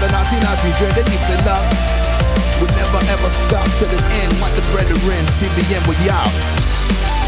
the naughty naughty dread and if the love would never ever stop to the end. Want the brethren, CBN with y'all.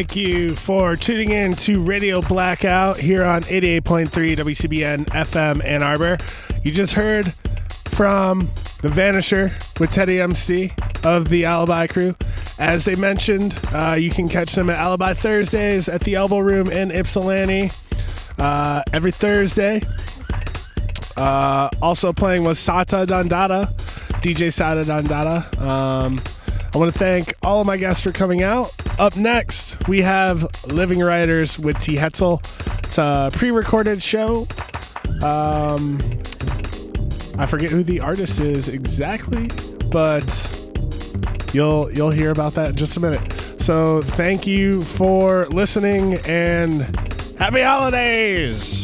Thank you for tuning in to Radio Blackout here on 88.3 WCBN FM Ann Arbor. You just heard from The Vanisher with Teddy MC of the Alibi Crew. As they mentioned, uh, you can catch them at Alibi Thursdays at the Elbow Room in Ypsilanti uh, every Thursday. Uh, also playing was Sata Dandata, DJ Sata Dandata. Um, I want to thank all of my guests for coming out. Up next, we have Living Writers with T. Hetzel. It's a pre recorded show. Um, I forget who the artist is exactly, but you'll you'll hear about that in just a minute. So thank you for listening and happy holidays.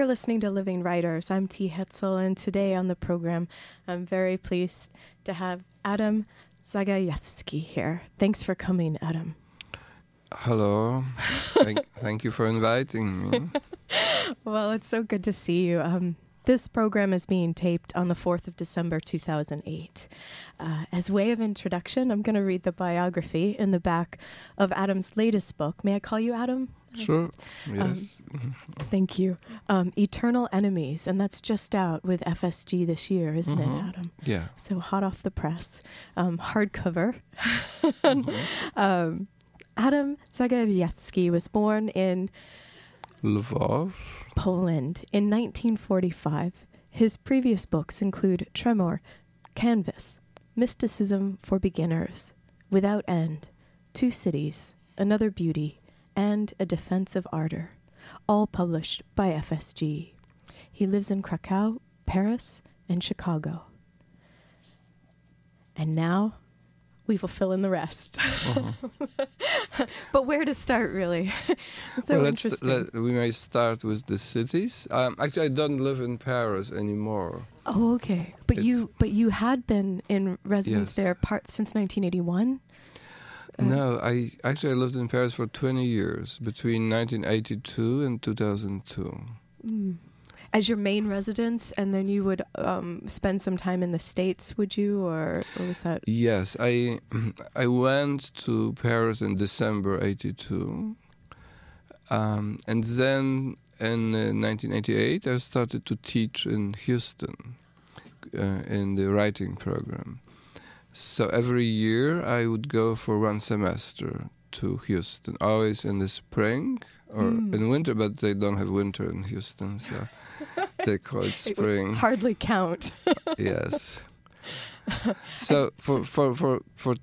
You're listening to Living Writers. I'm T. Hetzel, and today on the program, I'm very pleased to have Adam Zagajewski here. Thanks for coming, Adam. Hello. thank, thank you for inviting me. well, it's so good to see you. Um, this program is being taped on the 4th of December 2008. Uh, as way of introduction, I'm going to read the biography in the back of Adam's latest book. May I call you Adam? Sure. Yes. Um, thank you. Um, Eternal Enemies, and that's just out with FSG this year, isn't mm-hmm. it, Adam? Yeah. So hot off the press, um, hardcover. mm-hmm. Um, Adam Zagajewski was born in Lvov, Poland in 1945. His previous books include Tremor, Canvas, Mysticism for Beginners, Without End, Two Cities, Another Beauty, and A Defense of Ardor, all published by FSG. He lives in Krakow, Paris, and Chicago. And now we will fill in the rest. Uh-huh. but where to start, really? so well, interesting. Let, we may start with the cities. Um, actually, I don't live in Paris anymore. Oh, okay. But it's you, but you had been in residence yes. there part since 1981. Uh, no, I actually I lived in Paris for 20 years between 1982 and 2002. Mm. As your main residence, and then you would um, spend some time in the states, would you, or, or was that? Yes, I I went to Paris in December '82, um, and then in uh, 1988 I started to teach in Houston uh, in the writing program. So every year I would go for one semester to Houston, always in the spring or mm. in winter, but they don't have winter in Houston, so they call it spring. It hardly count. yes. So for, for, for, for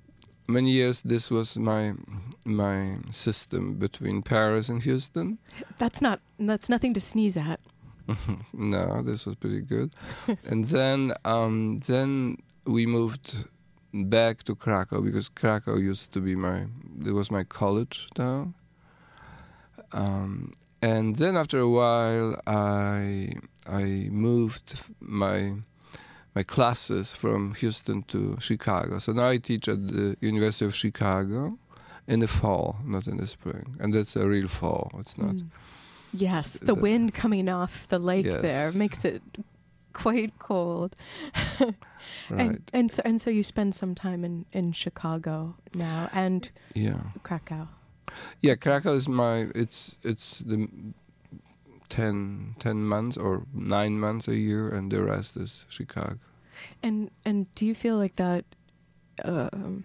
many years, this was my my system between Paris and Houston. That's not that's nothing to sneeze at. no, this was pretty good. and then um, then we moved back to Krakow because Krakow used to be my it was my college town. Um, and then after a while, I I moved my my classes from Houston to Chicago. So now I teach at the University of Chicago in the fall, not in the spring, and that's a real fall. It's not. Mm. Yes, the wind coming off the lake yes. there makes it quite cold. right. And and so and so you spend some time in in Chicago now and yeah. Krakow. Yeah, Krakow is my it's it's the 10, 10 months or 9 months a year and the rest is Chicago. And and do you feel like that um,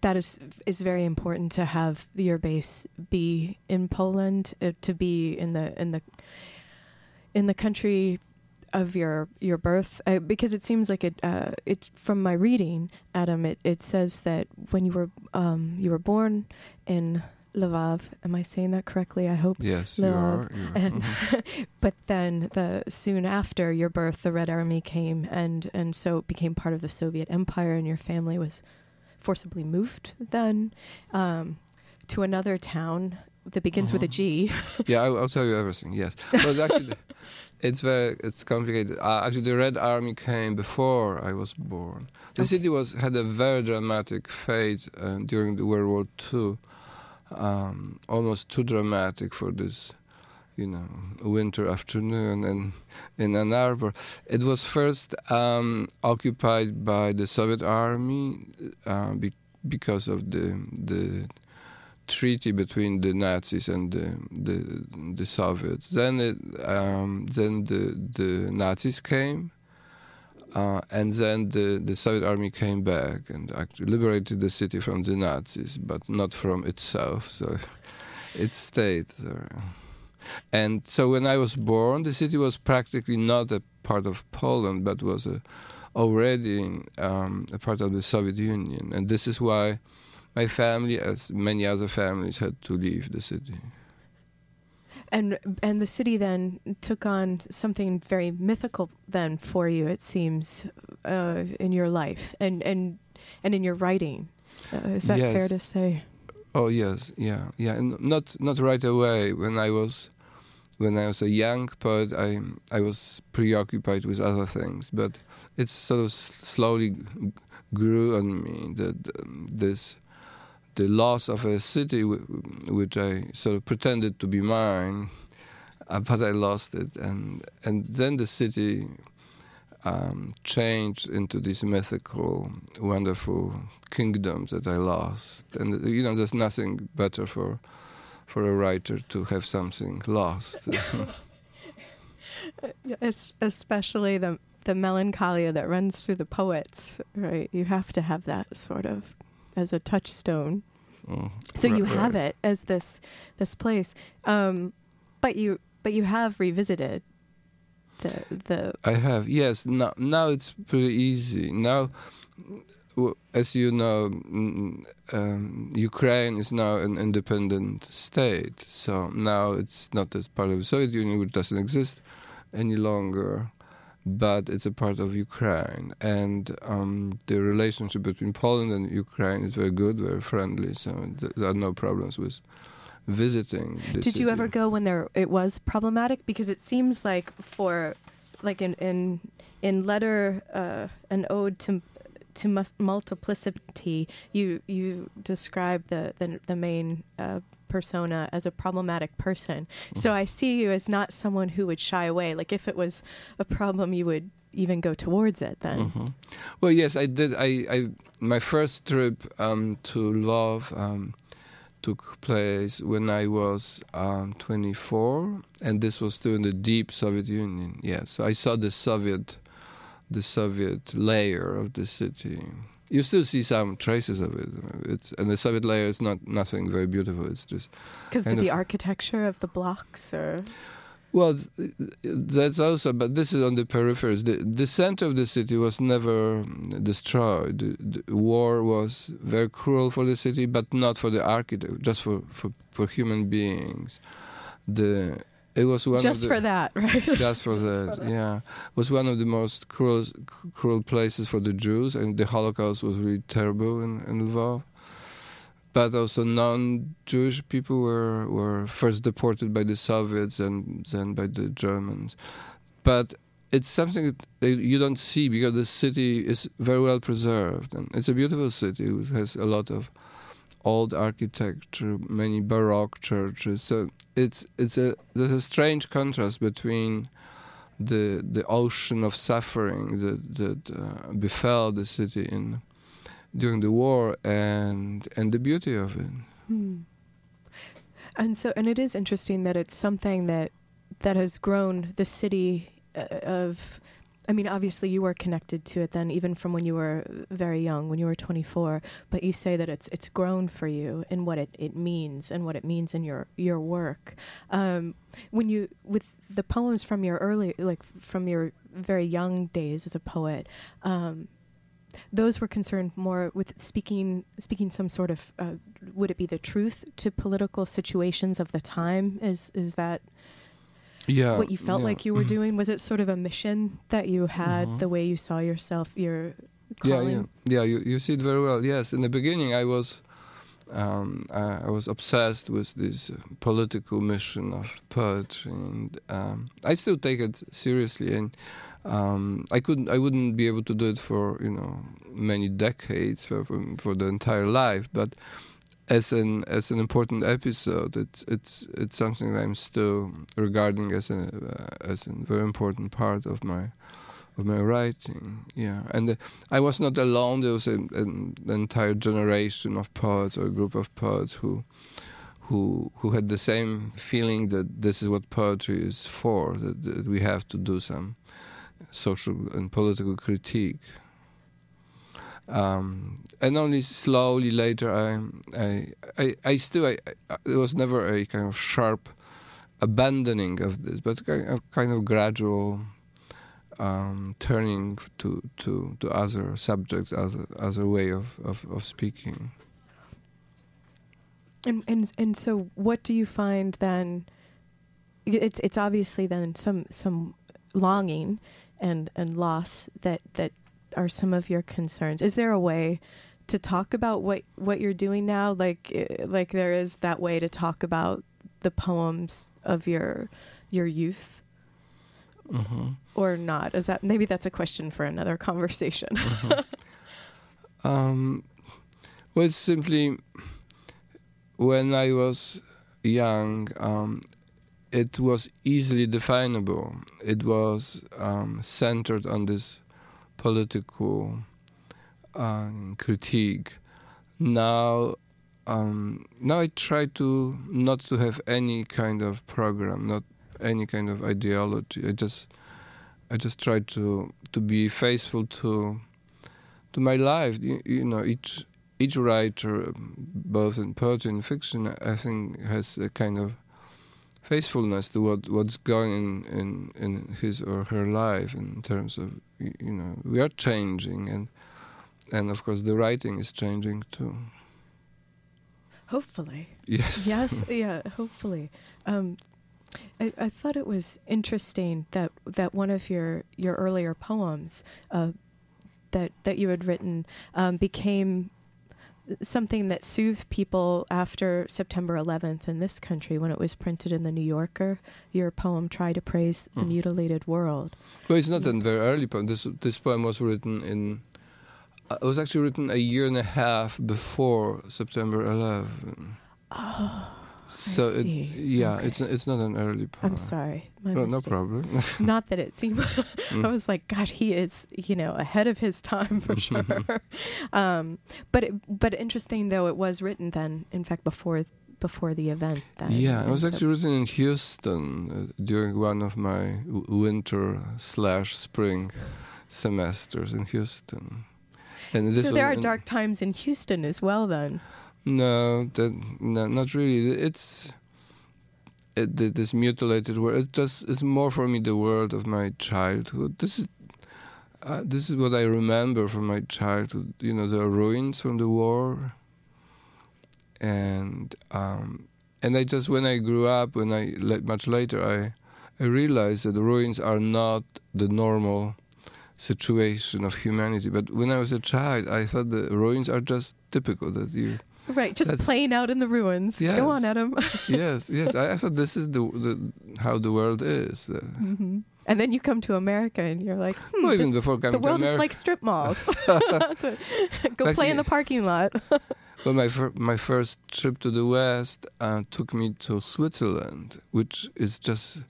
that is is very important to have your base be in Poland uh, to be in the in the in the country of your your birth uh, because it seems like it uh, it's from my reading Adam it, it says that when you were um, you were born in Lvov am I saying that correctly I hope yes Lvov. you are, you are. And mm-hmm. but then the soon after your birth the Red Army came and and so it became part of the Soviet Empire and your family was forcibly moved then um, to another town that begins uh-huh. with a G. yeah, I'll, I'll, tell you everything. Yes, but actually, it's very it's complicated. Uh, actually, the Red Army came before I was born. The okay. city was had a very dramatic fate uh, during the World War II, um, almost too dramatic for this, you know, winter afternoon in in Ann Arbor. It was first um, occupied by the Soviet Army uh, be- because of the the treaty between the Nazis and the the, the Soviets. Then it, um, then the the Nazis came, uh, and then the the Soviet army came back and actually liberated the city from the Nazis, but not from itself. So it stayed there. And so when I was born, the city was practically not a part of Poland, but was a, already um, a part of the Soviet Union, and this is why my family, as many other families, had to leave the city. And and the city then took on something very mythical then for you. It seems uh, in your life and and and in your writing. Uh, is that yes. fair to say? Oh yes, yeah, yeah, and not not right away. When I was when I was a young poet, I I was preoccupied with other things, but it sort of slowly grew on me that this the loss of a city which I sort of pretended to be mine, uh, but I lost it, and and then the city um, changed into these mythical, wonderful kingdoms that I lost. And you know, there's nothing better for for a writer to have something lost. Especially the the melancholia that runs through the poets, right? You have to have that sort of as a touchstone. So right, you have right. it as this this place, um, but you but you have revisited the the. I have yes. Now now it's pretty easy now. As you know, um, Ukraine is now an independent state. So now it's not as part of the Soviet Union, which doesn't exist any longer but it's a part of Ukraine. And um, the relationship between Poland and Ukraine is very good, very friendly. So th- there are no problems with visiting. Did city. you ever go when there it was problematic? Because it seems like for like in in in letter uh, an ode to to multiplicity, you you describe the the, the main uh, persona as a problematic person. Mm-hmm. So I see you as not someone who would shy away. Like if it was a problem, you would even go towards it. Then. Mm-hmm. Well, yes, I did. I, I my first trip um, to Lvov. Um, took place when I was um, 24, and this was still in the deep Soviet Union. Yes, yeah, so I saw the Soviet, the Soviet layer of the city. You still see some traces of it. It's and the Soviet layer is not nothing very beautiful. It's just because the, the architecture of the blocks, or well, that's also. But this is on the peripheries. The, the center of the city was never destroyed. The, the war was very cruel for the city, but not for the architect, just for for, for human beings. The it was one just the, for that, right? Just for, just that, for that, yeah. It was one of the most cruel, cruel places for the Jews, and the Holocaust was really terrible in, in Lvov. But also, non-Jewish people were were first deported by the Soviets and then by the Germans. But it's something that you don't see because the city is very well preserved, and it's a beautiful city. It has a lot of old architecture, many Baroque churches. So it's it's a there's a strange contrast between the the ocean of suffering that that uh, befell the city in during the war and and the beauty of it. Hmm. And so, and it is interesting that it's something that that has grown the city uh, of I mean, obviously, you were connected to it then, even from when you were very young, when you were 24. But you say that it's it's grown for you in what it, it means and what it means in your your work. Um, when you with the poems from your early, like from your very young days as a poet. Um, those were concerned more with speaking speaking some sort of uh, would it be the truth to political situations of the time is is that yeah, what you felt yeah. like you were doing? Was it sort of a mission that you had, mm-hmm. the way you saw yourself, your calling? Yeah, yeah, yeah. You you see it very well. Yes, in the beginning, I was. Um, I, I, was obsessed with this political mission of poetry, and um, I still take it seriously. And um, I couldn't, I wouldn't be able to do it for you know many decades, for, for, for the entire life. But as an as an important episode. It's it's it's something that I'm still regarding as a uh, as a very important part of my of my writing. Yeah, and uh, I was not alone. There was a, an entire generation of poets or a group of poets who who who had the same feeling that this is what poetry is for. That, that we have to do some social and political critique. Um, and only slowly later, I, I, I, I still, I, I, there was never a kind of sharp abandoning of this, but a kind of gradual um, turning to, to, to other subjects, other, other way of, of, of speaking. And, and and so, what do you find then? It's it's obviously then some some longing and and loss that that are some of your concerns? Is there a way to talk about what what you're doing now? Like eh, like there is that way to talk about the poems of your your youth hmm or not? Is that maybe that's a question for another conversation? Um, well, it's simply when I was young, um, it was easily definable. It was um, centered on this political um, critique. Now, um, now I try to not to have any kind of program, not any kind of ideology. I just, I just try to to be faithful to to my life. You, you know, each each writer, both in poetry and fiction, I think has a kind of faithfulness to what what's going in, in in his or her life in terms of you know we are changing and and of course the writing is changing too. Hopefully. Yes. yes yeah hopefully um I, I thought it was interesting that that one of your your earlier poems uh, that that you had written um, became something that soothed people after September 11th in this country when it was printed in the New Yorker. Your poem "Try to Praise the Mm. Mutilated World." Well, it's not a very early poem. This this poem was written in. Uh, it was actually written a year and a half before September 11. Oh, So it, yeah, Okay. it's it's not an early poem. I'm sorry. No, no problem. Not that it seemed. Mm. I was like, God, he is, you know, ahead of his time for sure. um, but it, but interesting though, it was written then, in fact, before before the event. Then Yeah, it was actually written in Houston uh, during one of my w- winter slash spring semesters in Houston. And this So there are dark times in Houston as well. Then. No, that no, not really. It's it, this mutilated world. It's just it's more for me the world of my childhood. This is uh, this is what I remember from my childhood. You know, the ruins from the war, and um, and I just when I grew up, when I much later, I I realized that the ruins are not the normal situation of humanity. But when I was a child, I thought the ruins are just typical that you Right, just That's- playing out in the ruins. Go on, Adam. yes, yes. I, I thought this is the, the how the world is. Uh, hmm And then you come to America and you're like, hmm, well, even before coming the world is like strip malls. Go play in the parking lot. well, my fir- my first trip to the West uh, took me to Switzerland, which is just.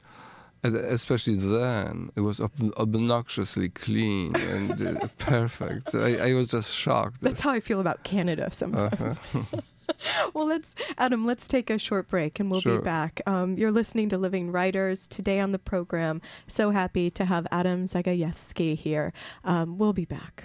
Especially then, it was ob- obnoxiously clean and uh, perfect. So I, I was just shocked. That's how I feel about Canada sometimes. Uh-huh. Well, let's Adam. Let's take a short break, and we'll Sure. be back. Um, you're listening to Living Writers today on the program. So happy to have Adam Zagajewski here. Um, we'll be back.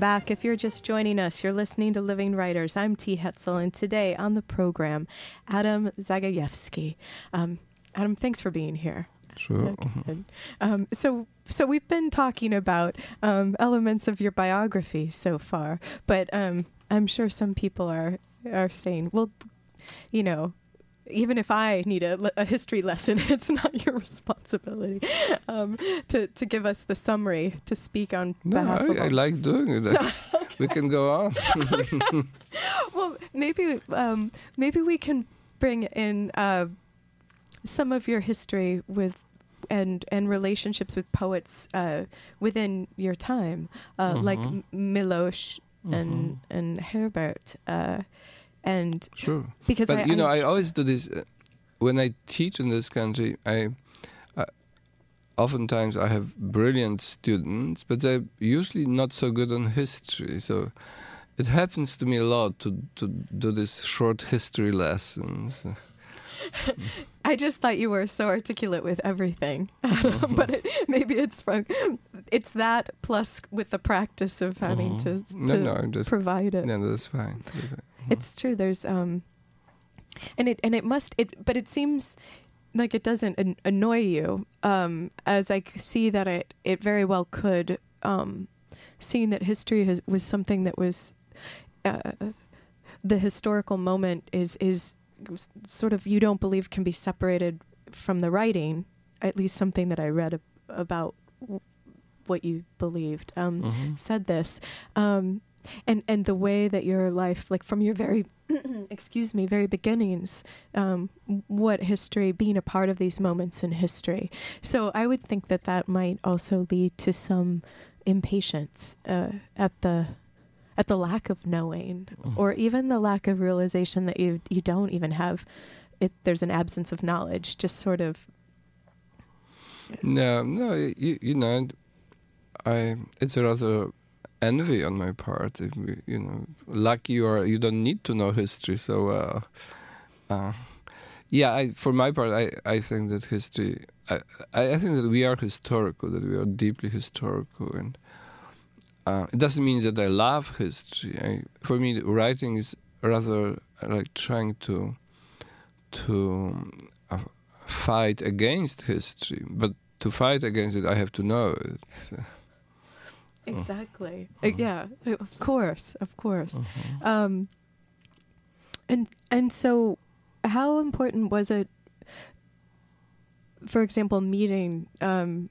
back. If you're just joining us, you're listening to Living Writers. I'm T. Hetzel, and today on the program, Adam Zagajewski. Um, Adam, thanks for being here. Sure. Okay. Um, so, so we've been talking about um, elements of your biography so far, but um, I'm sure some people are are saying, well, you know, even if I need a, a history lesson, it's not your responsibility um, to to give us the summary to speak on No, behalf of I, I like doing it. We can go on. well, maybe um, maybe we can bring in uh, some of your history with and and relationships with poets uh, within your time, uh, like Mhm. M- Miloš and Mhm. and Herbert, uh, and Sure. because but I, you know, I'm- I always do this uh, when I teach in this country. I, I oftentimes I have brilliant students, but they're usually not so good on history. So it happens to me a lot to to do this short history lessons. I just thought you were so articulate with everything, but it, maybe it's from it's that plus with the practice of having Mhm. to, No, to no, I'm just provide it. no, that's fine. That's fine. It's true. There's um, and it and it must it, but it seems like it doesn't an- annoy you. Um, as I see that it it very well could. Um, seeing that history has, was something that was, uh, the historical moment is is sort of you don't believe can be separated from the writing. At least something that I read ab- about w- what you believed. Um, Mhm. said this um and and the way that your life like from your very excuse me very beginnings um what history being a part of these moments in history so i would think that that might also lead to some impatience uh, at the at the lack of knowing Mhm. or even the lack of realization that you you don't even have it there's an absence of knowledge just sort of No, no, you, you know, I it's a rather envy on my part. If we, you know, lucky you are, you don't need to know history so well. Uh, yeah, I, for my part, I, I think that history. I, I I think that we are historical, that we are deeply historical, and uh, it doesn't mean that I love history. I, for me, writing is rather like trying to to uh, fight against history, but to fight against it, I have to know it. Uh, exactly. Uh, yeah of course of course mhm. Um, and and so, how important was it, for example, meeting um,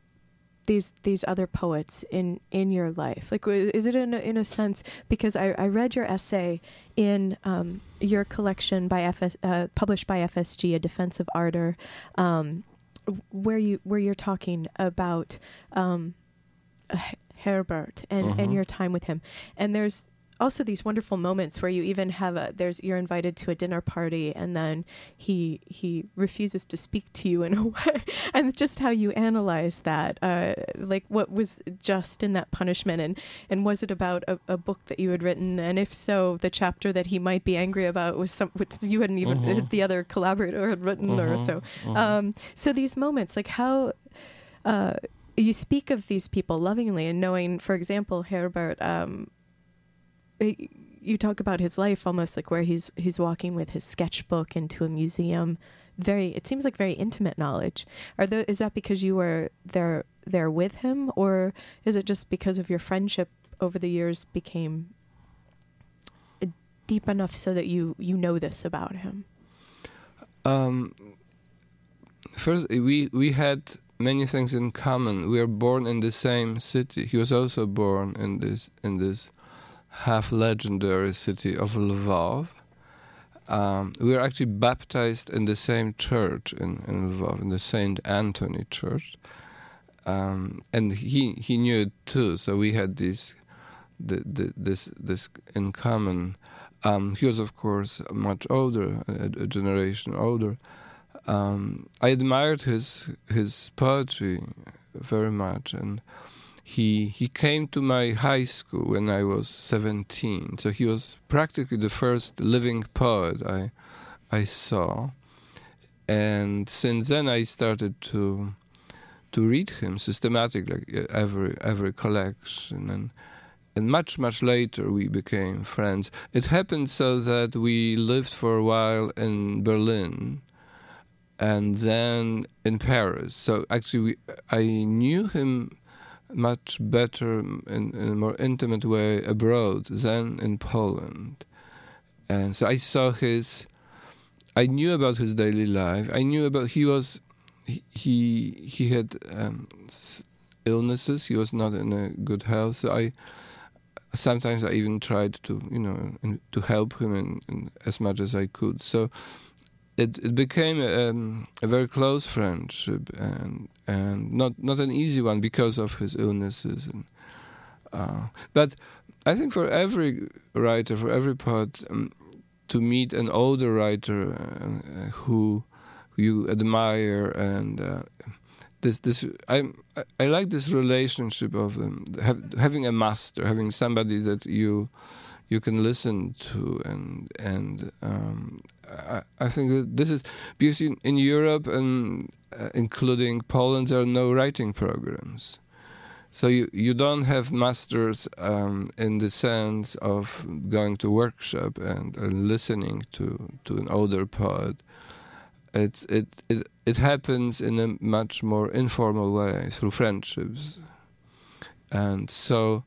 these these other poets in in your life? Like, is it in a, in a sense because I, I read your essay in um, your collection by FS uh, published by FSG, a defense of ardor, um, where you where you're talking about um, Herbert and, and Mhm. your time with him, and there's also these wonderful moments where you even have a there's you're invited to a dinner party and then he he refuses to speak to you in a way and just how you analyze that uh like what was just in that punishment and and was it about a, a book that you had written and if so the chapter that he might be angry about was some which you hadn't even Mhm. the other collaborator had written or so mhm. um, so these moments, like how uh, you speak of these people lovingly and knowing, for example, Herbert, um, you talk about his life almost like where he's he's walking with his sketchbook into a museum. Very, it seems like very intimate knowledge. Are the, is that because you were there there with him, or is it just because of your friendship over the years became uh, deep enough so that you you know this about him? Um, first, we we had many things in common. We are born in the same city. He was also born in this in this half legendary city of Lvov. Um, we were actually baptized in the same church in, in Lvov, in the Saint Anthony Church, um, and he he knew it too. So we had this the, the, this this in common. Um, he was, of course, much older, a, a generation older. Um, I admired his his poetry very much, and he he came to my high school when I was seventeen. So he was practically the first living poet I I saw, and since then I started to to read him systematically, like every every collection. And and much much later we became friends. It happened so that we lived for a while in berlin and then in Paris. So actually, we, I knew him much better in, in, a more intimate way abroad than in Poland. And so I saw his, I knew about his daily life. I knew about he was, he he had um, illnesses. He was not in a good health. So I sometimes I even tried to you know to help him in, in as much as I could. So it, it became a, um, a, very close friendship and and not not an easy one because of his illnesses and uh, but I think for every writer for every poet um, to meet an older writer uh, who, who you admire and uh, this this I I like this relationship of um, have, having a master having somebody that you you can listen to and and um, I, I, think this is because in, in Europe and uh, including Poland there are no writing programs. So you, you don't have masters um, in the sense of going to workshop and, and listening to, to an older poet. It's it, it it happens in a much more informal way through friendships. And so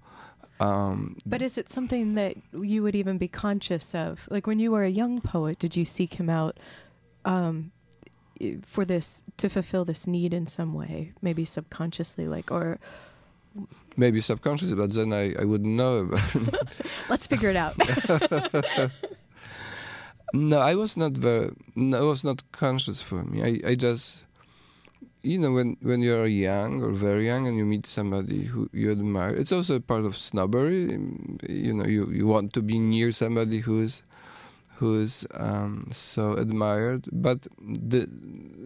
um, but is it something that you would even be conscious of? Like when you were a young poet, did you seek him out um, for this to fulfill this need in some way, maybe subconsciously, like or maybe subconsciously, but then I, I wouldn't know. Let's figure it out. no, I was not very. No, it was not conscious for me. I, I just you know when when you're young or very young and you meet somebody who you admire it's also part of snobbery you know you you want to be near somebody who is who is um, so admired but the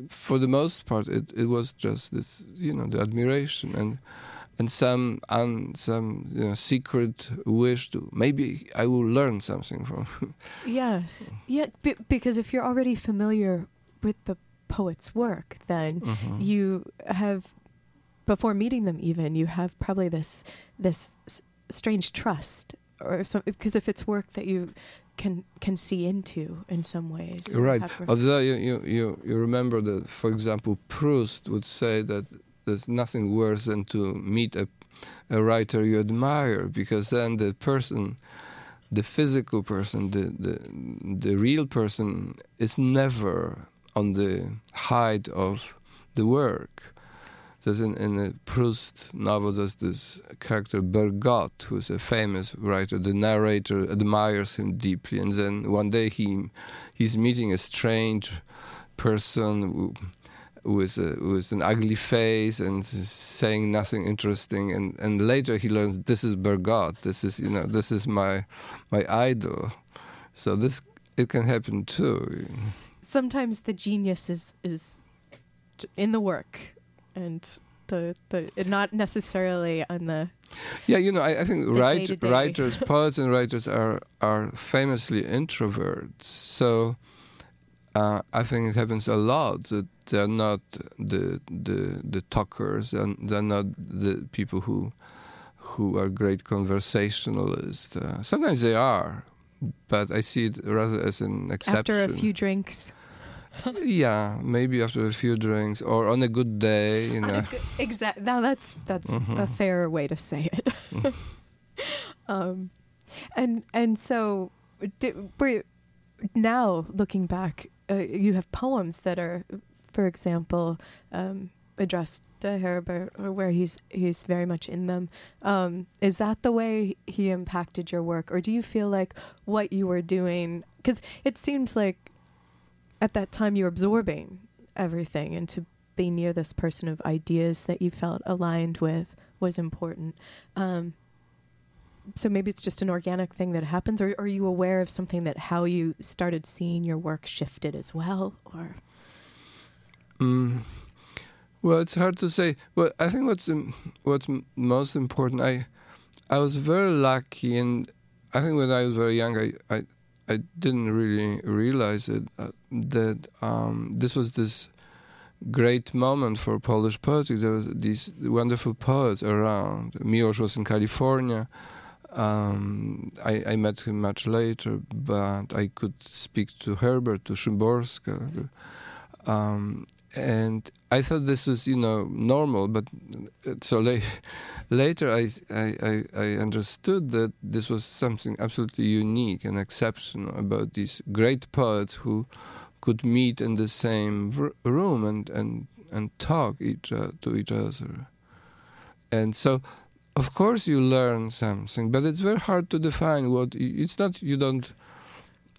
for the most part it it was just this you know the admiration and and some un, some you know, secret wish to maybe I will learn something from. yes, yeah, b- because if you're already familiar with the poet's work, then mm-hmm. you have before meeting them even you have probably this this strange trust or some because if it's work that you can can see into in some ways right although you, you you you remember that for example proust would say that there's nothing worse than to meet a a writer you admire because then the person the physical person the the the real person is never on the height of the work. There's in, in a Proust novel, there's this character Bergotte, who's a famous writer. The narrator admires him deeply, and then one day he he's meeting a strange person who, with a, with an ugly face and saying nothing interesting. And, and later he learns this is Bergotte. This is you know this is my my idol. So this it can happen too sometimes the genius is is in the work and the the not necessarily on the yeah you know i, I think write, writers poets and writers are are famously introverts so uh, I think it happens a lot that they're not the the the talkers and they're not the people who who are great conversationalists. Uh, sometimes they are, but I see it rather as an exception. After a few drinks. Yeah, maybe after a few drinks or on a good day, you know. Exactly. Now that's that's mm-hmm. a fair way to say it. Um, and and so now looking back, uh, you have poems that are, for example, um, addressed to Herbert, or where he's he's very much in them. Um, is that the way he impacted your work, or do you feel like what you were doing? Because it seems like at that time you were absorbing everything, and to be near this person of ideas that you felt aligned with was important. Um, so maybe it's just an organic thing that happens, or, or are you aware of something that how you started seeing your work shifted as well, or? Mm. Well, it's hard to say. Well, I think what's what's m- most important. I I was very lucky, and I think when I was very young, I I, I didn't really realize it uh, that um, this was this great moment for Polish poetry. There was these wonderful poets around. Miłosz was in California. Um, I, I, met him much later, but I could speak to Herbert, to Szymborska, Um, and I thought this was, you know, normal, but uh, so la- later I, I, I understood that this was something absolutely unique and exceptional about these great poets who could meet in the same r- room and, and, and talk each, uh, to each other. And so, of course, you learn something, but it's very hard to define what. It's not you don't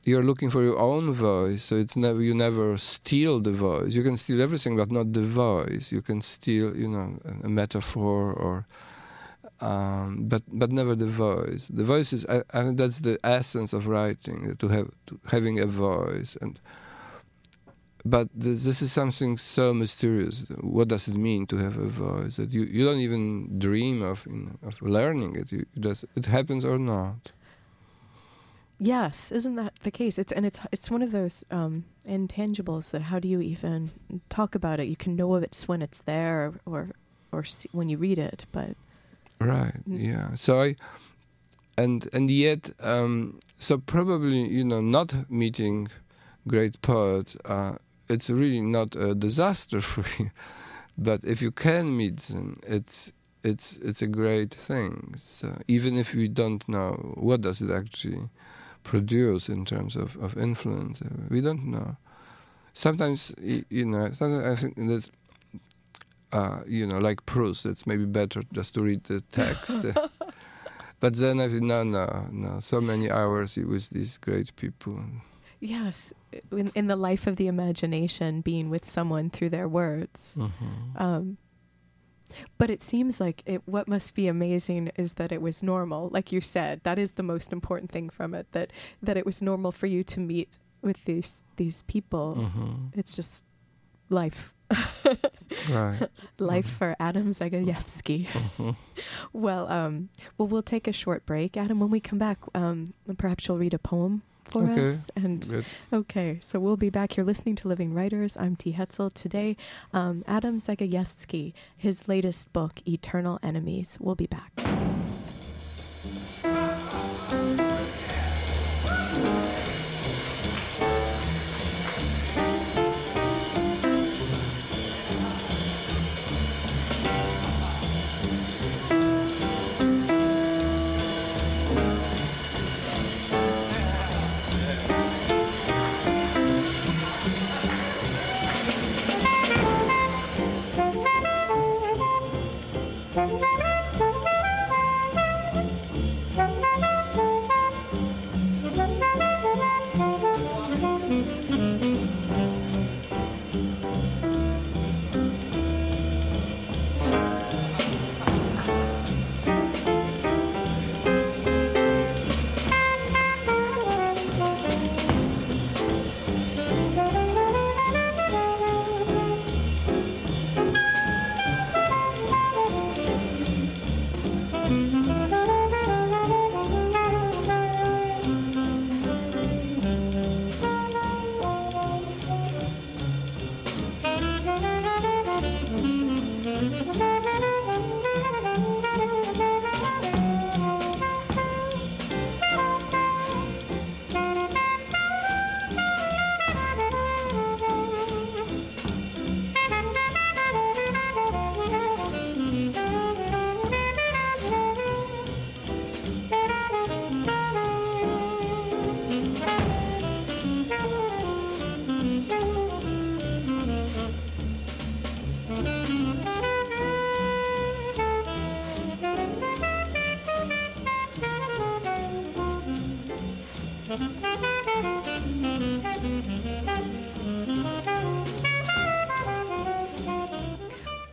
you're looking for your own voice so it's never you never steal the voice. You can steal everything but not the voice. You can steal you know a, metaphor or um, but but never the voice. The voice is I, I think that's the essence of writing to have to having a voice. And but this, this is something so mysterious. What does it mean to have a voice that you, you don't even dream of you know, of learning it? You just it happens or not Yes, isn't that the case? It's and it's it's one of those um, intangibles that how do you even talk about it? You can know of it when it's there or or, when you read it, but right, yeah. So I and and yet um, so probably you know not meeting great poets uh, it's really not a disaster for you but if you can meet them it's it's it's a great thing so even if we don't know what does it actually produce in terms of, of influence. We don't know. Sometimes, you know, sometimes I think that, uh, you know, like Proust, it's maybe better just to read the text. but then I think, no, no, no, so many hours with these great people. Yes, in, in the life of the imagination, being with someone through their words. Mm-hmm. Um, but it seems like it, what must be amazing is that it was normal. Like you said, that is the most important thing from it. That that it was normal for you to meet with these these people. Mm-hmm. It's just life. right. Life mm-hmm. for Adam Zagajewski. Mm-hmm. well, um, well, we'll take a short break, Adam. When we come back, um, perhaps you'll read a poem for okay. us. And Good. okay, so we'll be back here listening to Living Writers. I'm T. Hetzel. Today, um, Adam Zagajewski, his latest book, Eternal Enemies. We'll be back.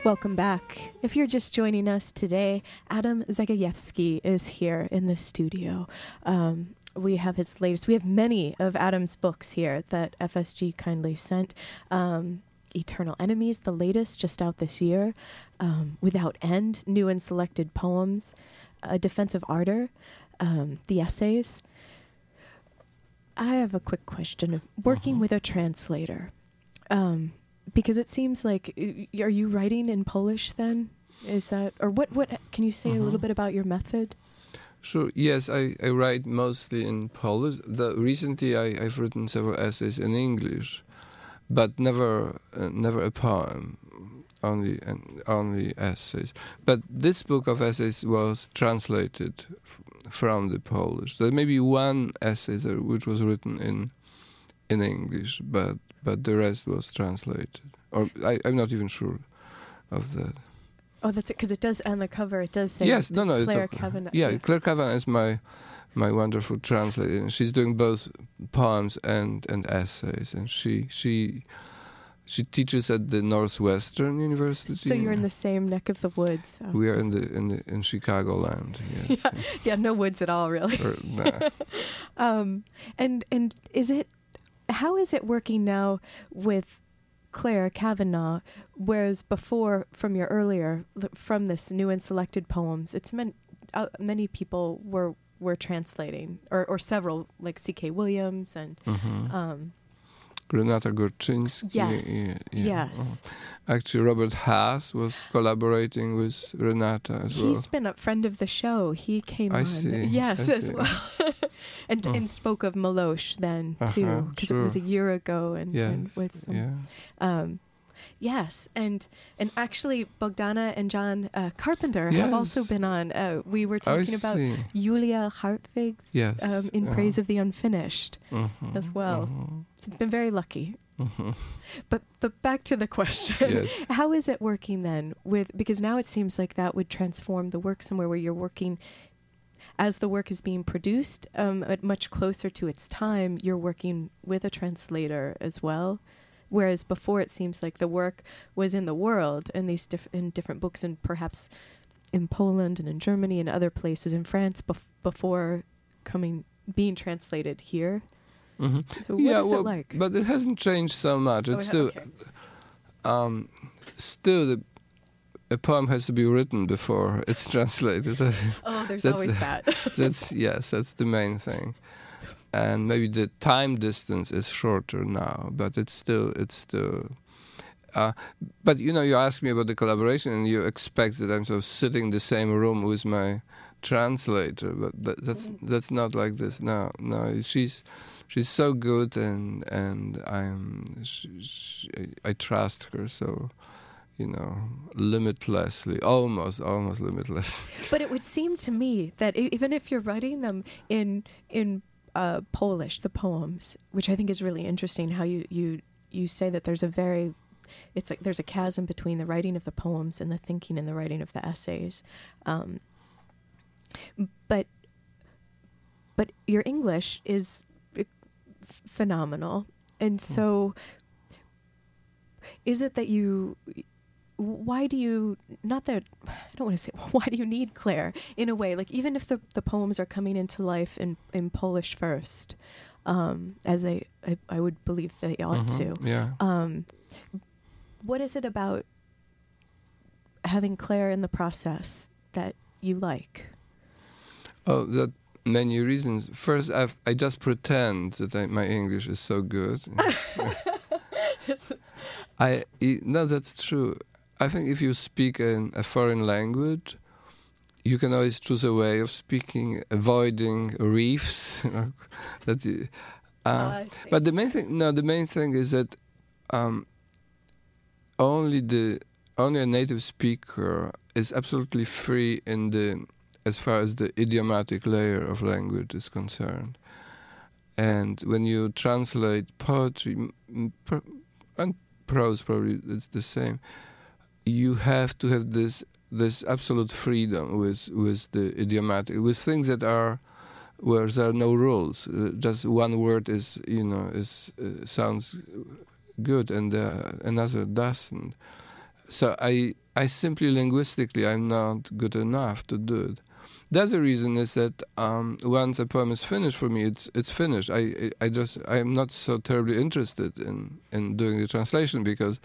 Welcome back. If you're just joining us today, Adam Zagajewski is here in the studio. Um, we have his latest, we have many of Adam's books here that FSG kindly sent. Um, Eternal Enemies, the latest, just out this year. Um, Without End, new and selected poems. A Defense of Ardor, um, the essays. I have a quick question. Working uh-huh. with a translator, um, because it seems like are you writing in Polish then? Is that or what? What can you say uh-huh. a little uh-huh. bit about your method? Sure. Yes, I, I write mostly in Polish. The, recently, I, have written several essays in English, but never uh, never a poem. Only only essays. But this book of essays was translated f- from the Polish. There may be one essay there which was written in in English, but but the rest was translated. Or I, I'm not even sure of that. Oh, that's it. Because it does on the cover. It does say yes, no, no, it's Clare Cavanagh. Yeah, Clare Cavanagh is my my wonderful translator. and She's doing both poems and and essays, and she she she teaches at the Northwestern University. So you're in the same neck of the woods. So. We are in the in the in Chicagoland. Yes. yeah, no woods at all, really. Or, nah. Um, and and is it how is it working now with Clare Cavanagh? Whereas before, from your earlier from this new and selected poems, it's meant uh, many people were were translating, or or several like C.K. Williams and Mhm. um, Renata Gorczynski. yes, yeah, yeah. yes. Oh. Actually, Robert Hass was collaborating with Renata as well. He's been a friend of the show. He came I on, see, yes, I as see. well, and Oh. and spoke of Miłosz then too, Uh-huh, because it was a year ago, and, and yes. with some yeah. Um, yes, and and actually, Bogdana and John uh, Carpenter have also been on. Uh, we were talking about. Julia Hartwig's Yes. um, in uh-huh. praise of the unfinished. Mhm, as well. mhm, So it's been very lucky. mhm. But but back to the question. Yes. How is it working then with because now it seems like that would transform the work somewhere where you're working as the work is being produced um, at much closer to its time, you're working with a translator as well. Whereas before, it seems like the work was in the world in these diff- in different books, and perhaps in Poland and in Germany and other places in France bef- before coming being translated here. Mhm. So what is yeah, it well, like? but it hasn't changed so much. Oh, It's it- still, okay. um, still the, a poem has to be written before it's translated. So Oh, there's That's- always that. that's yes, that's the main thing. And maybe the time distance is shorter now, but it's still it's still. Uh, but you know, you ask me about the collaboration, and you expect that I'm sort of sitting in the same room with my translator, but that, that's that's not like this. No, no, she's she's so good, and and I'm she, she, I trust her so, you know, limitlessly, almost almost limitless. But it would seem to me that even if you're writing them in in uh, Polish, the poems, which I think is really interesting, how you you you say that there's a very it's like there's a chasm between the writing of the poems and the thinking and the writing of the essays. Um, but but your English is f- phenomenal, and so is it that you why do you not that I don't want to say why do you need Clare in a way like even if the the poems are coming into life in in Polish first um as they I, I would believe they ought Mhm, to Yeah. um what is it about having Clare in the process that you like Oh, that many reasons. First, I've, I just pretend that I, my English is so good. I i- no, that's true. I think if you speak in a foreign language, you can always choose a way of speaking, avoiding reefs. You know, that you, uh, but the main thing, no, the main thing is that um, only the only a native speaker is absolutely free in the as far as the idiomatic layer of language is concerned. And when you translate poetry m- m- per, and prose, probably it's the same. You have to have this this absolute freedom with with the idiomatic, with things that are where there are no rules. Uh, just one word is you know is uh, sounds good and uh, another doesn't. So I I simply linguistically I'm not good enough to do it. The other reason is that um, once a poem is finished for me, it's it's finished. I I I just I'm not so terribly interested in in doing the translation because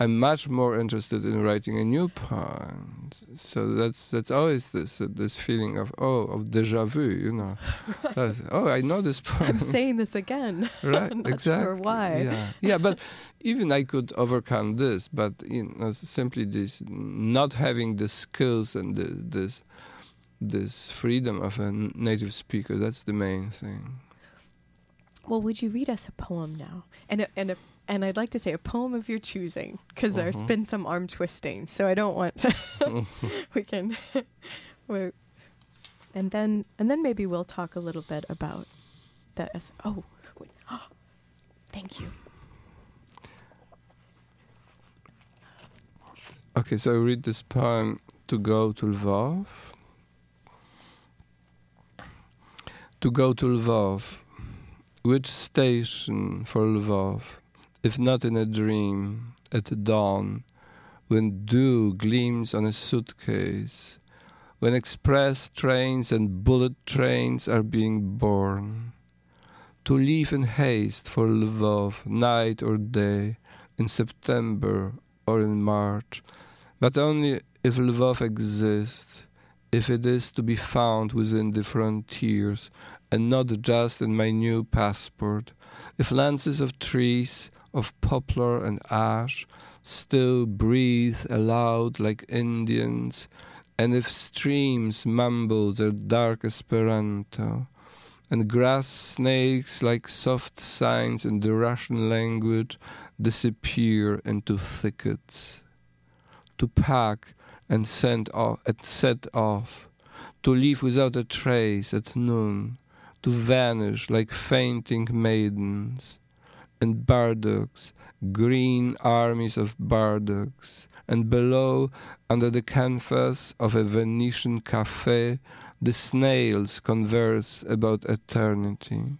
I'm much more interested in writing a new poem. So that's that's always this uh, this feeling of oh of déjà vu, you know. That's, oh, I know this poem. I'm saying this again right exactly sure why. yeah yeah but even i could overcome this but you know simply this not having the skills and the, this this freedom of a native speaker that's the main thing well would you read us a poem now and a, and a and I'd like to say a poem of your choosing because there's Mhm. been some arm twisting, so I don't want to. we can, we and then and then maybe we'll talk a little bit about the. es- Oh, wait. thank you. Okay, so I read this poem to go to Lvov. To go to Lvov. Which station for Lvov, if not in a dream, at dawn, when dew gleams on a suitcase, when express trains and bullet trains are being born? To leave in haste for Lvov, night or day, in September or in March, but only if Lvov exists, if it is to be found within the frontiers and not just in my new passport, if lances of trees, of poplar and ash, still breathe aloud like Indians, and if streams mumble their dark Esperanto, and grass snakes like soft signs in the Russian language disappear into thickets to pack and send off and set off, to leave without a trace at noon, to vanish like fainting maidens, and burdocks, green armies of burdocks, and below, under the canvas of a Venetian cafe, the snails converse about eternity.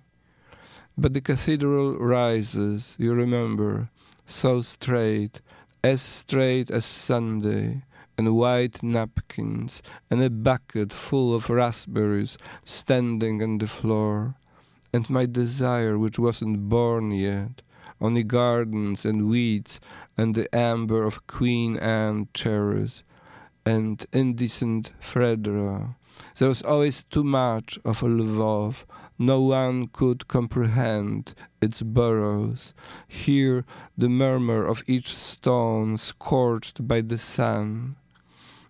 But the cathedral rises, you remember, so straight, as straight as Sunday, and white napkins, and a bucket full of raspberries standing on the floor, and my desire which wasn't born yet, only gardens and weeds and the amber of Queen Anne cherries, and indecent Fredro. There was always too much of Lvov, no one could comprehend its burrows. Here the murmur of each stone scorched by the sun.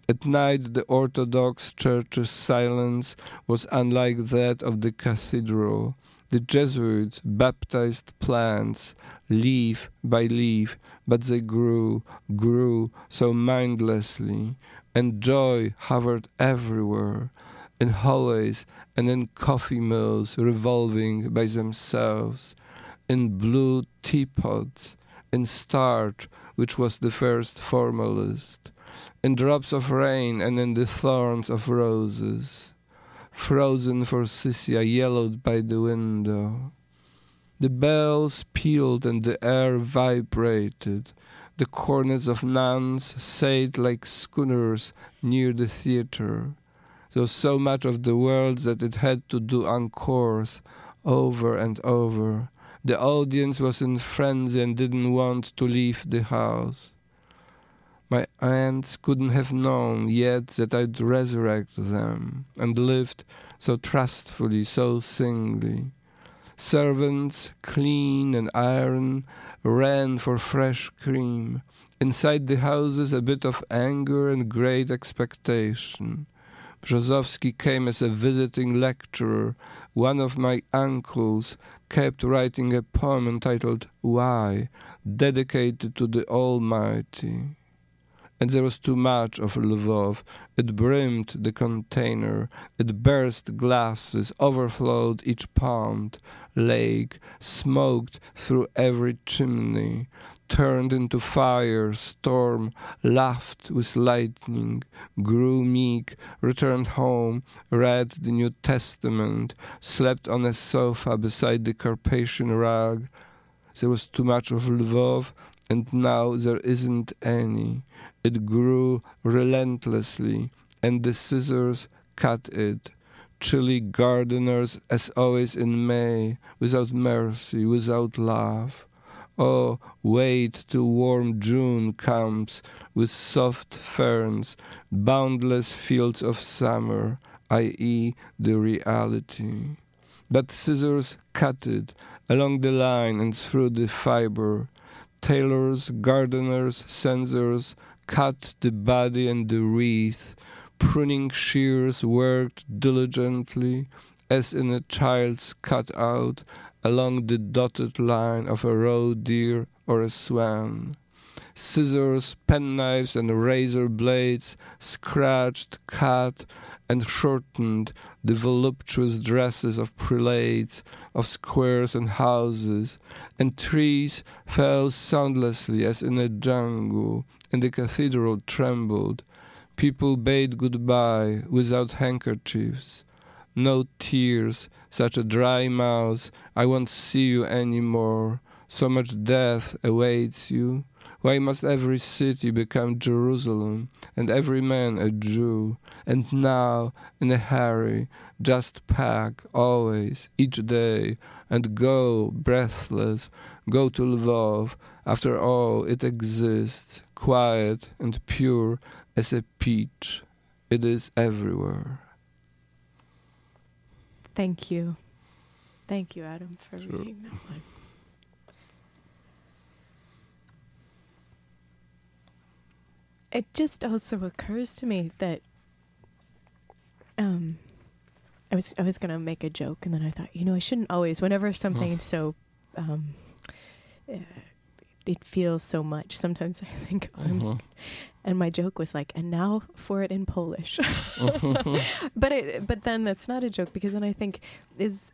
At night the Orthodox Church's silence was unlike that of the cathedral. The Jesuits baptized plants, leaf by leaf, but they grew, grew so mindlessly, and joy hovered everywhere, in hallways and in coffee mills revolving by themselves, in blue teapots, in starch, which was the first formalist, in drops of rain and in the thorns of roses. Frozen forsythia yellowed by the window. The bells pealed and the air vibrated. The cornets of nuns sailed like schooners near the theatre. There was so much of the world that it had to do encores over and over. The audience was in frenzy and didn't want to leave the house. My aunts couldn't have known yet that I'd resurrect them, and lived so trustfully, so singly. Servants, clean and iron, ran for fresh cream. Inside the houses a bit of anger and great expectation. Brzozowski came as a visiting lecturer. One of my uncles kept writing a poem entitled Why, dedicated to the Almighty. And there was too much of Lvov. It brimmed the container, it burst glasses, overflowed each pond, lake, smoked through every chimney, turned into fire, storm, laughed with lightning, grew meek, returned home, read the New Testament, slept on a sofa beside the Carpathian rug. There was too much of Lvov, and now there isn't any. It grew relentlessly, and the scissors cut it. Chilly gardeners, as always in May, without mercy, without love. Oh, wait till warm June comes with soft ferns, boundless fields of summer, i.e., the reality. But scissors cut it along the line and through the fiber. Tailors, gardeners, censors cut the body and the wreath. Pruning shears worked diligently, as in a child's cutout, along the dotted line of a roe deer or a swan. Scissors, penknives, and razor blades scratched, cut, and shortened the voluptuous dresses of prelates, of squares and houses, and trees fell soundlessly as in a jungle, and the cathedral trembled. People bade goodbye without handkerchiefs. No tears, such a dry mouth, I won't see you any more. So much death awaits you. Why must every city become Jerusalem, and every man a Jew? And now, in a hurry, just pack, always, each day, and go, breathless, go to Lvov. After all, it exists, quiet and pure as a peach. It is everywhere. Thank you. Thank you, Adam, for Sure. reading that one. It just also occurs to me that um I was I was gonna make a joke and then I thought, you know, I shouldn't always whenever something is so um uh, it feels so much. Sometimes I think I'm Mhm. and my joke was like, and now for it in Polish. but it, but then that's not a joke because then I think is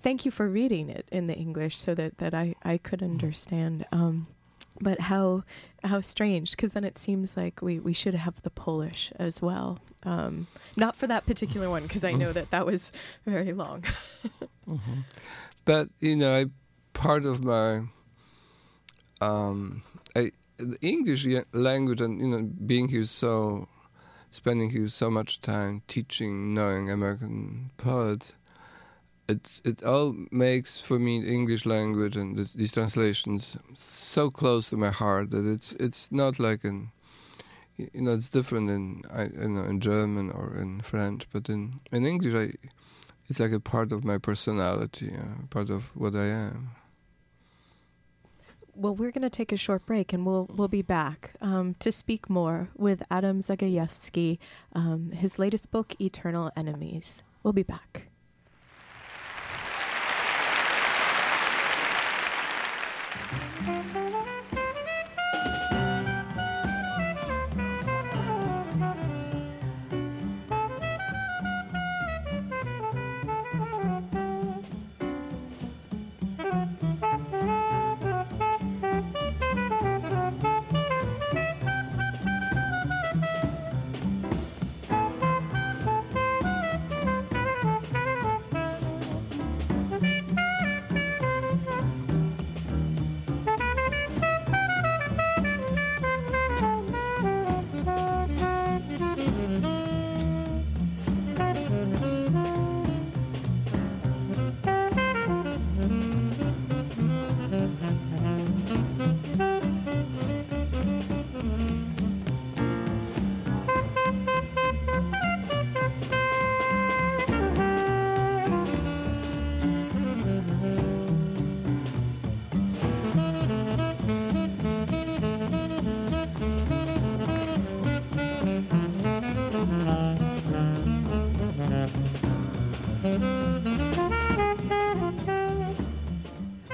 thank you for reading it in the English so that that I I could understand. Um, but how how strange because then it seems like we we should have the Polish as well. Um, not for that particular one because I know that that was very long. Mhm. But you know, I, part of my um, I, the English language and you know being here so, spending here so much time teaching, knowing American poets, it it all makes for me the English language and th- these translations so close to my heart that it's it's not like an you know it's different in I you know in German or in French, but in in English I it's like a part of my personality, uh, part of what I am. Well, we're going to take a short break, and we'll we'll be back um, to speak more with Adam Zagajewski, um, his latest book, Eternal Enemies. We'll be back.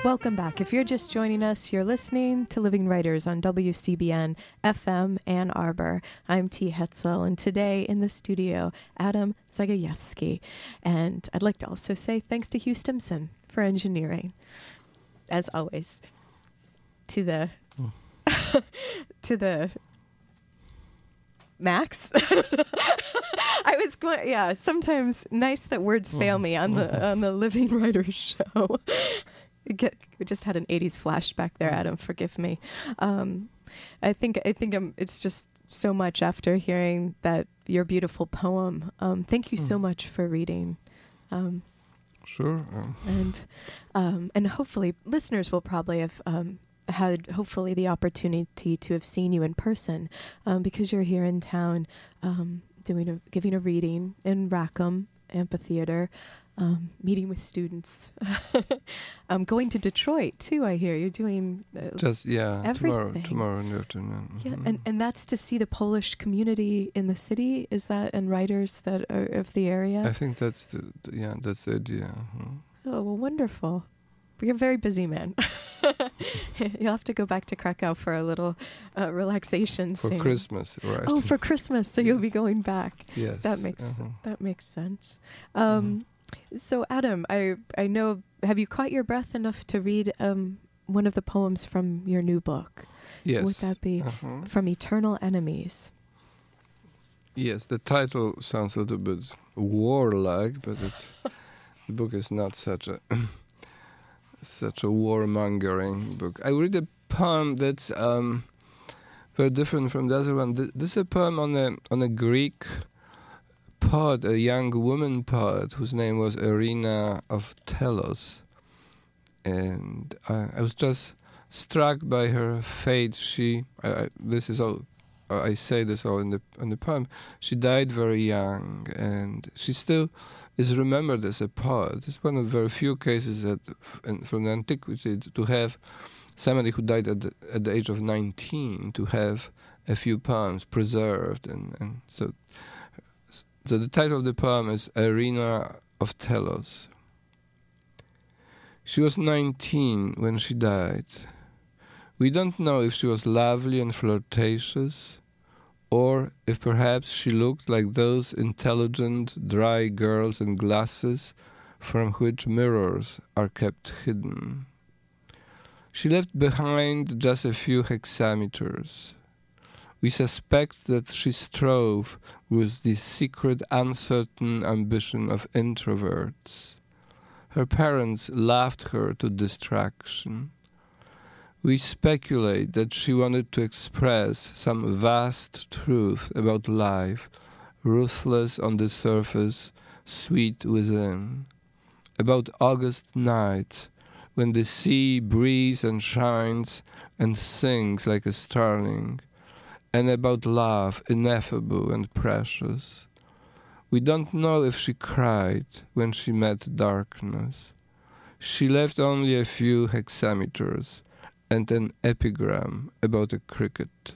Welcome back. If you're just joining us, you're listening to Living Writers on WCBN FM Ann Arbor. I'm T. Hetzel, and today in the studio, Adam Zagajewski. And I'd like to also say thanks to Hugh Stimson for engineering, as always. To the to the Max. I was going. Yeah, sometimes nice that words fail mm, me on the on the Living Writers show. Get, we just had an '80s flashback there, Adam. Forgive me. Um, I think I think I'm, it's just so much after hearing that your beautiful poem. Um, thank you so Mm. much for reading. Um, Sure. Um, and um, and hopefully listeners will probably have um, had hopefully the opportunity to have seen you in person um, because you're here in town um, doing a giving a reading in Rackham Amphitheater. Um, meeting with students, I'm going to Detroit too. I hear you're doing uh, just yeah, tomorrow everything. tomorrow in the afternoon. yeah, Mhm. and, and that's to see the Polish community in the city. Is that and writers that are of the area? I think that's the, the yeah that's the idea. mhm. Oh, well, wonderful. you're a very busy man. You'll have to go back to Krakow for a little uh, relaxation For soon. Christmas, right? Oh, for Christmas, so you'll be going back. yes. That makes uh-huh. that makes sense. Um, So, Adam, I I know. Have you caught your breath enough to read um, one of the poems from your new book, Yes. would that be- uh-huh. from Eternal Enemies? Yes, the title sounds a little bit warlike, but it's the book is not such a such a warmongering book. I read a poem that's um, very different from the other one. Th- This is a poem on a on a Greek poet, a young woman poet whose name was Erinna of Telos, and I, I was just struck by her fate. She, I, this is all. I say this all in the in the poem. She died very young, and she still is remembered as a poet. It's one of the very few cases that, from antiquity, to have somebody who died at the, at the age of 19 to have a few poems preserved, and, and so so the title of the poem is Erinna of Telos. She was 19 when she died. We don't know if she was lovely and flirtatious, or if perhaps she looked like those intelligent, dry girls in glasses from which mirrors are kept hidden. She left behind just a few hexameters. We suspect that she strove with the secret, uncertain ambition of introverts. Her parents laughed her to distraction. We speculate that she wanted to express some vast truth about life, ruthless on the surface, sweet within. About August nights, when the sea breathes and shines and sings like a starling, and about love ineffable and precious. We don't know if she cried when she met darkness. She left only a few hexameters and an epigram about a cricket.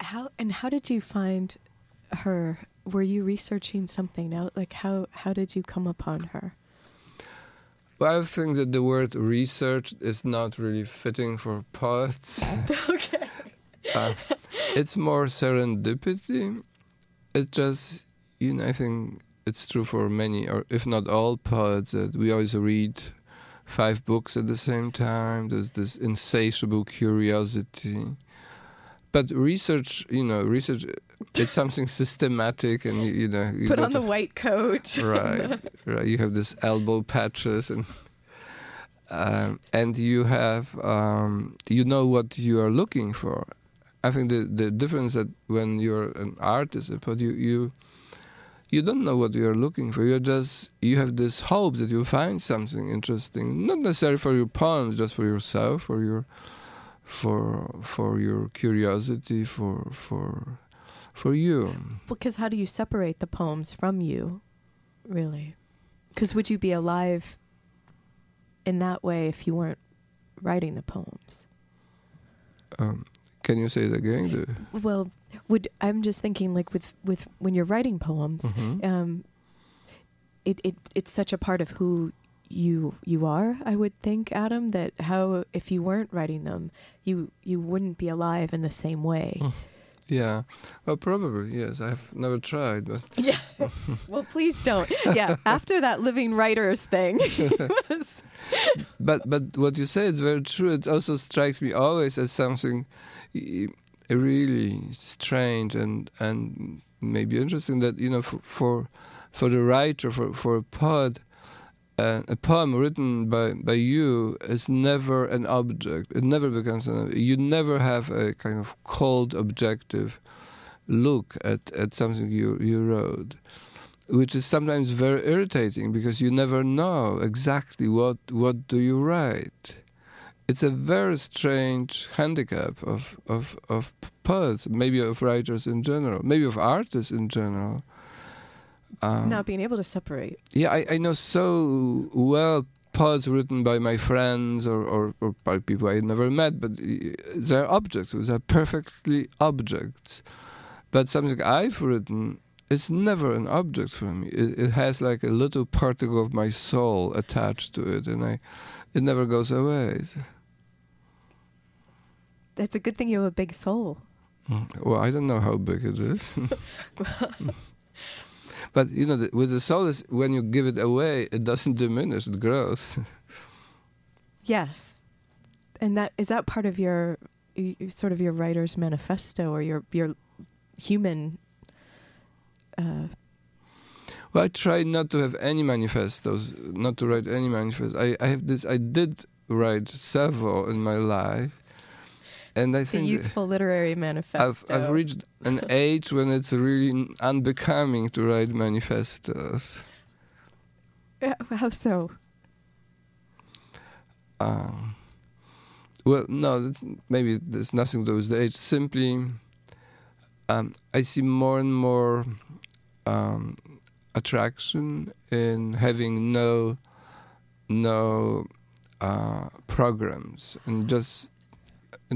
How and how did you find her? Were you researching something out? Like how how did you come upon her? Well, I think that the word research is not really fitting for poets. okay. Uh, it's more serendipity. It's just, you know, I think it's true for many, or if not all poets, that we always read five books at the same time. There's this insatiable curiosity. But research, you know, research, it's something systematic, and you, you know, you Put on the white coat. right right. You have this elbow patches and um, and you have um, you know what you are looking for. I think the the difference that when you're an artist but you you you don't know what you're looking for. You're just you have this hope that you'll find something interesting. Not necessarily for your poems just for yourself for your for for your curiosity for for for you Because how do you separate the poems from you, really? Because would you be alive in that way if you weren't writing the poems? um, can you say it again the, Well, would I'm just thinking like with with when you're writing poems, Mhm. um, it it it's such a part of who you you are. I would think, Adam, that how if you weren't writing them, you you wouldn't be alive in the same way. Yeah, well, probably yes. I've never tried, but Yeah. well, please don't. Yeah. After that living writers thing, but but what you say is very true. It also strikes me always as something really strange and and maybe interesting that you know for for, for the writer for for a poet. Uh, a poem written by, by you is never an object. It never becomes an. You never have a kind of cold, objective look at, at something you you wrote. which is sometimes very irritating because you never know exactly what what do you write. It's a very strange handicap of of of poets, maybe of writers in general, maybe of artists in general. Um, not being able to separate. yeah, I, I know so well poems written by my friends or, or, or by people I never met, but they're objects. They're perfectly objects. But something I've written, is never an object for me. It, it has like a little particle of my soul attached to it, and I, it never goes away. That's a good thing you have a big soul. Mm, well, I don't know how big it is. but you know, the, with the is when you give it away, it doesn't diminish; it grows. yes, and that is that part of your sort of your writer's manifesto or your your human. Uh, well, I try not to have any manifestos, not to write any manifestos. I, I have this. I did write several in my life, and I think the youthful literary manifesto. I've, I've reached an age when it's really unbecoming to write manifestos. How so? Um, well, no, maybe there's nothing to do with the age. Simply, um, I see more and more um, attraction in having no no uh, programs and just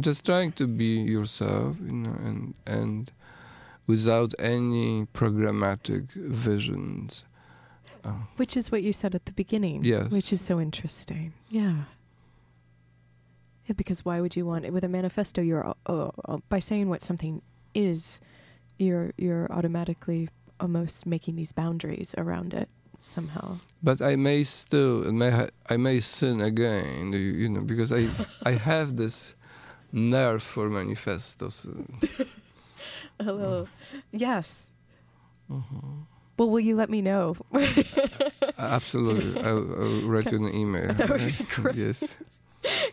just trying to be yourself, you know, and and without any programmatic visions. Uh, which is what you said at the beginning. Yes. Which is so interesting. Yeah. Yeah, because why would you want it with a manifesto? You're uh, uh, by saying what something is, you're you're automatically almost making these boundaries around it somehow. But I may still, may ha- I may sin again, you know, because I I have this nerve for manifestos. Hello, yes. Mm-hmm. Well, will you let me know? Absolutely, I'll, I'll, write you an email. That would be great. Yes.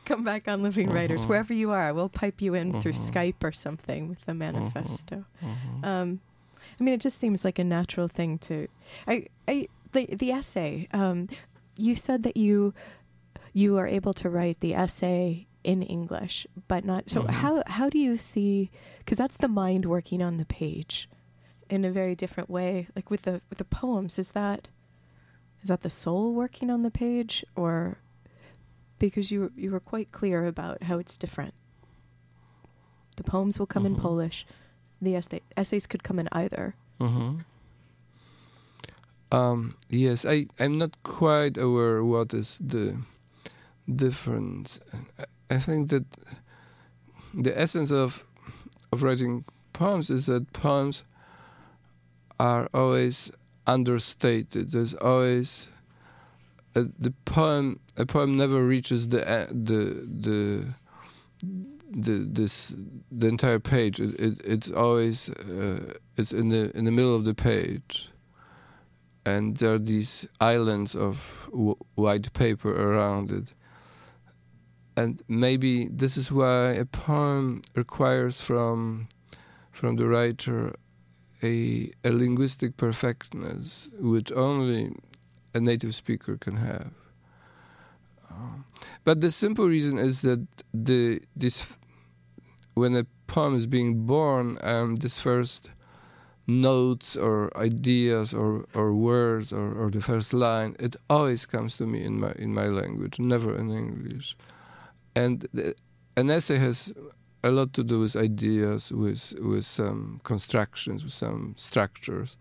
Come back on Living uh-huh. Writers, wherever you are. We'll pipe you in uh-huh. through Skype or something with the manifesto. Uh-huh. Um, I mean, it just seems like a natural thing to. I, I, the the essay. Um, you said that you, you are able to write the essay in English, but not. So how how do you see? Because that's the mind working on the page, in a very different way. Like with the with the poems, is that, is that the soul working on the page, or because you you were quite clear about how it's different. The poems will come mm-hmm. in Polish. The essay, essays could come in either. Mm-hmm. Um, yes, I I'm not quite aware what is the difference. I, think that the essence of of writing poems is that poems are always understated. There's always a, the poem a poem never reaches the uh, the the the this the entire page. It, it it's always uh, it's in the in the middle of the page, and there are these islands of w- white paper around it. And maybe this is why a poem requires from from the writer a a linguistic perfectness which only a native speaker can have. Um, but the simple reason is that the this when a poem is being born, um, this first notes or ideas or, or words or, or the first line, it always comes to me in my in my language, never in English. And the, an essay has a lot to do with ideas, with with some constructions, with some structures.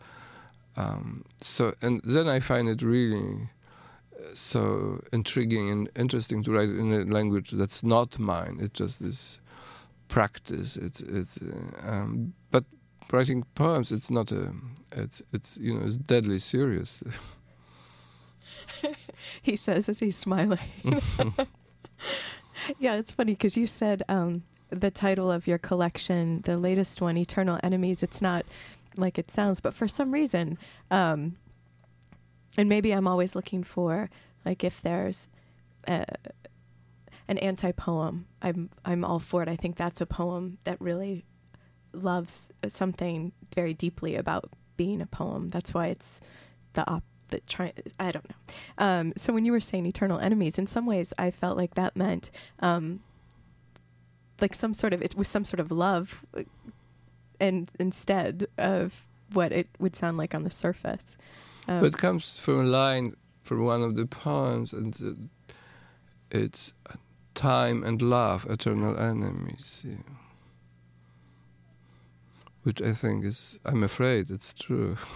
Um, so and then I find it really uh, so intriguing and interesting to write in a language that's not mine. It's just this practice. It's it's uh, um, but writing poems. It's not a. It's it's you know it's deadly serious. he says as he's smiling. yeah, it's funny because you said um, the title of your collection, the latest one, "Eternal Enemies." It's not like it sounds, but for some reason, um, and maybe I'm always looking for like if there's a, an anti poem, I'm I'm all for it. I think that's a poem that really loves something very deeply about being a poem. That's why it's the op that try I don't know. Um, so when you were saying eternal enemies, in some ways I felt like that meant um, like some sort of it was some sort of love and instead of what it would sound like on the surface. Um, it comes from a line from one of the poems, and uh, it's time and love, eternal enemies. Yeah. which I think is, I'm afraid it's true.